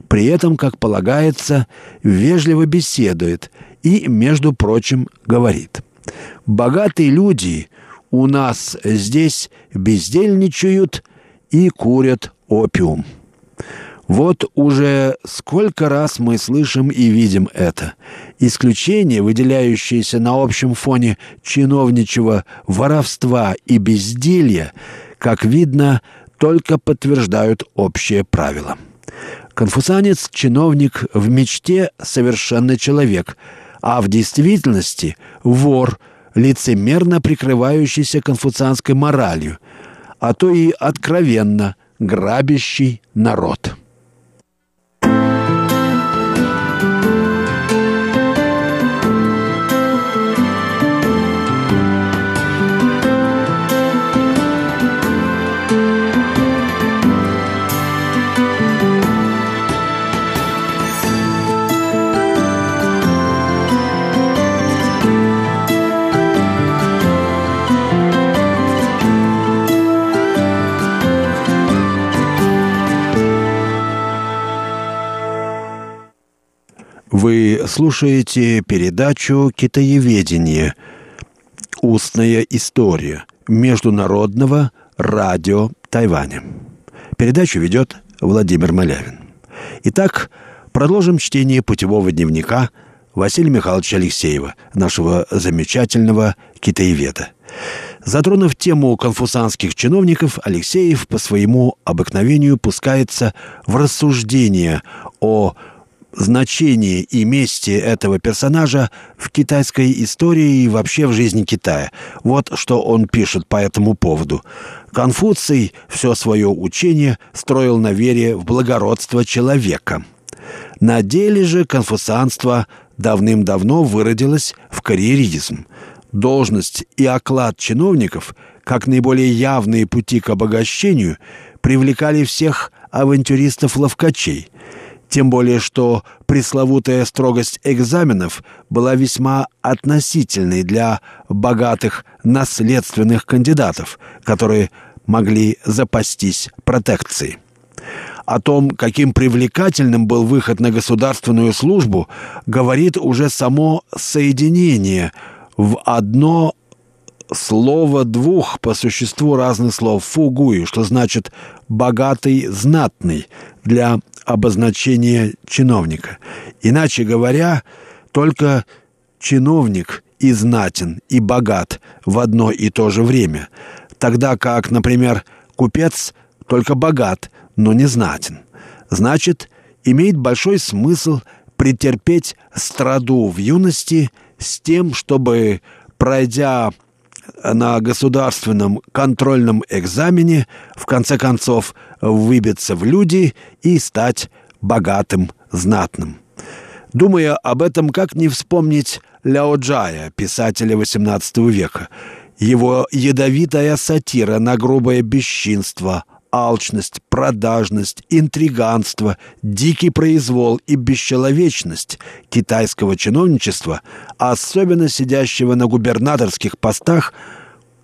при этом, как полагается, вежливо беседует и, между прочим, говорит, «Богатые люди у нас здесь бездельничают и курят опиум». Вот уже сколько раз мы слышим и видим это. Исключения, выделяющиеся на общем фоне чиновничего воровства и безделья, как видно, только подтверждают общее правило. Конфуцианец – чиновник в мечте совершенный человек – а в действительности вор, лицемерно прикрывающийся конфуцианской моралью, а то и откровенно грабящий народ. Вы слушаете передачу «Китаеведение. Устная история» Международного радио Тайваня. Передачу ведет Владимир Малявин. Итак, продолжим чтение путевого дневника Василия Михайловича Алексеева, нашего замечательного китаеведа. Затронув тему конфусанских чиновников, Алексеев по своему обыкновению пускается в рассуждения о значении и месте этого персонажа в китайской истории и вообще в жизни Китая. Вот что он пишет по этому поводу. Конфуций все свое учение строил на вере в благородство человека. На деле же конфуцианство давным-давно выродилось в карьеризм. Должность и оклад чиновников, как наиболее явные пути к обогащению, привлекали всех авантюристов-ловкачей – тем более, что пресловутая строгость экзаменов была весьма относительной для богатых наследственных кандидатов, которые могли запастись протекцией. О том, каким привлекательным был выход на государственную службу, говорит уже само соединение в одно слово двух по существу разных слов «фугуи», что значит «богатый, знатный» для обозначения чиновника. Иначе говоря, только чиновник и знатен, и богат в одно и то же время, тогда как, например, купец только богат, но не знатен. Значит, имеет большой смысл претерпеть страду в юности с тем, чтобы, пройдя на государственном контрольном экзамене в конце концов выбиться в люди и стать богатым, знатным. Думая об этом, как не вспомнить Ляо Джая, писателя XVIII века, его ядовитая сатира на грубое бесчинство – алчность, продажность, интриганство, дикий произвол и бесчеловечность китайского чиновничества, особенно сидящего на губернаторских постах,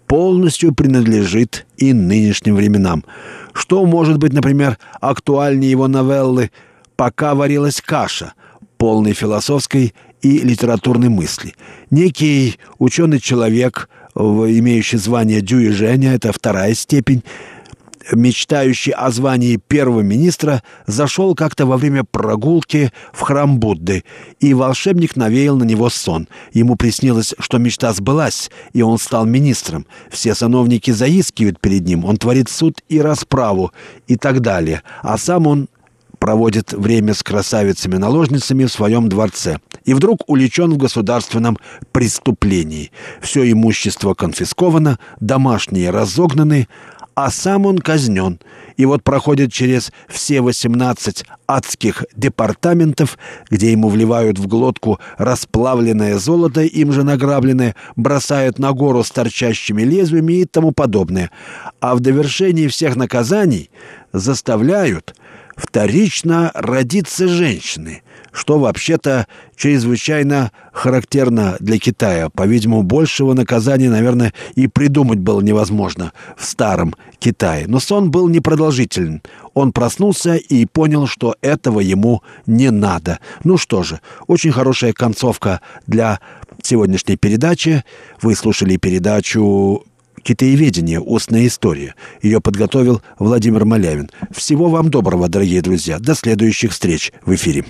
полностью принадлежит и нынешним временам. Что может быть, например, актуальнее его новеллы «Пока варилась каша», полной философской и литературной мысли. Некий ученый человек, имеющий звание Дюи Женя, это вторая степень, мечтающий о звании первого министра, зашел как-то во время прогулки в храм Будды, и волшебник навеял на него сон. Ему приснилось, что мечта сбылась, и он стал министром. Все сановники заискивают перед ним, он творит суд и расправу и так далее. А сам он проводит время с красавицами-наложницами в своем дворце и вдруг уличен в государственном преступлении. Все имущество конфисковано, домашние разогнаны, а сам он казнен. И вот проходит через все 18 адских департаментов, где ему вливают в глотку расплавленное золото, им же награбленное, бросают на гору с торчащими лезвиями и тому подобное. А в довершении всех наказаний заставляют вторично родиться женщины, что вообще-то чрезвычайно характерно для Китая. По-видимому, большего наказания, наверное, и придумать было невозможно в старом Китае. Но сон был непродолжителен. Он проснулся и понял, что этого ему не надо. Ну что же, очень хорошая концовка для сегодняшней передачи. Вы слушали передачу «Китаеведение. Устная история». Ее подготовил Владимир Малявин. Всего вам доброго, дорогие друзья. До следующих встреч в эфире.